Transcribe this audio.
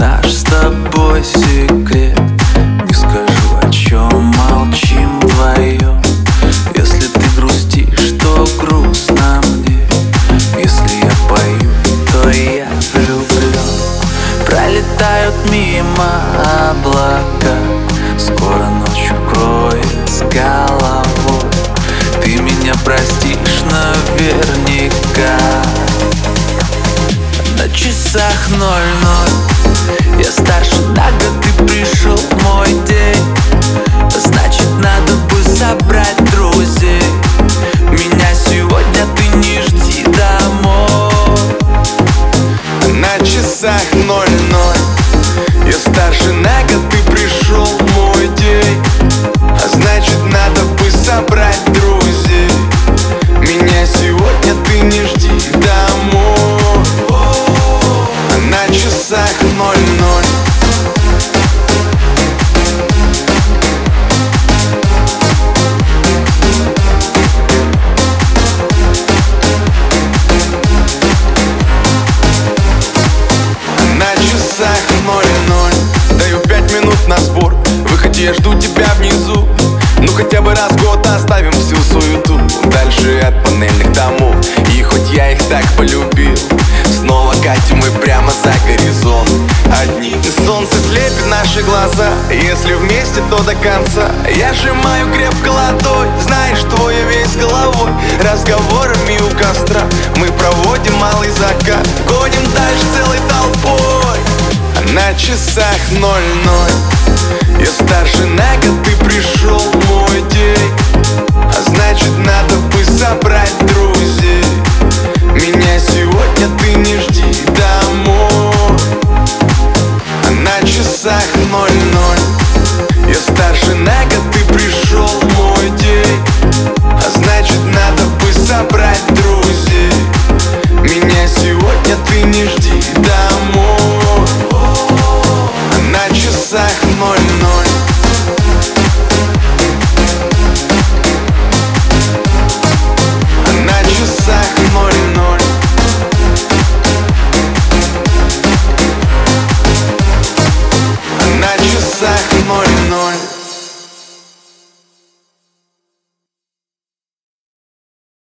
наш с тобой секрет. Не скажу, о чем молчим вдвоем Если ты грустишь, то грустно мне. Если я пою, то я влюблен Пролетают мимо облака. Скоро ночь укроет с головой. Ты меня простишь наверняка. На часах ноль-ноль Я старше год, ты пришел в мой день. Значит, надо бы собрать друзей. Меня сегодня ты не жди домой. На часах ноль-ноль Я Я жду тебя внизу. Ну хотя бы раз в год оставим всю суету. Дальше от панельных домов. И хоть я их так полюбил Снова катим мы прямо за горизонт. Одни солнце слепит наши глаза. Если вместе, то до конца. Я сжимаю крепко ладонь. Знаешь, твой весь головой. Разговорами у костра Мы проводим малый закат. Гоним дальше целой толпой. А на часах ноль-ноль. Я старше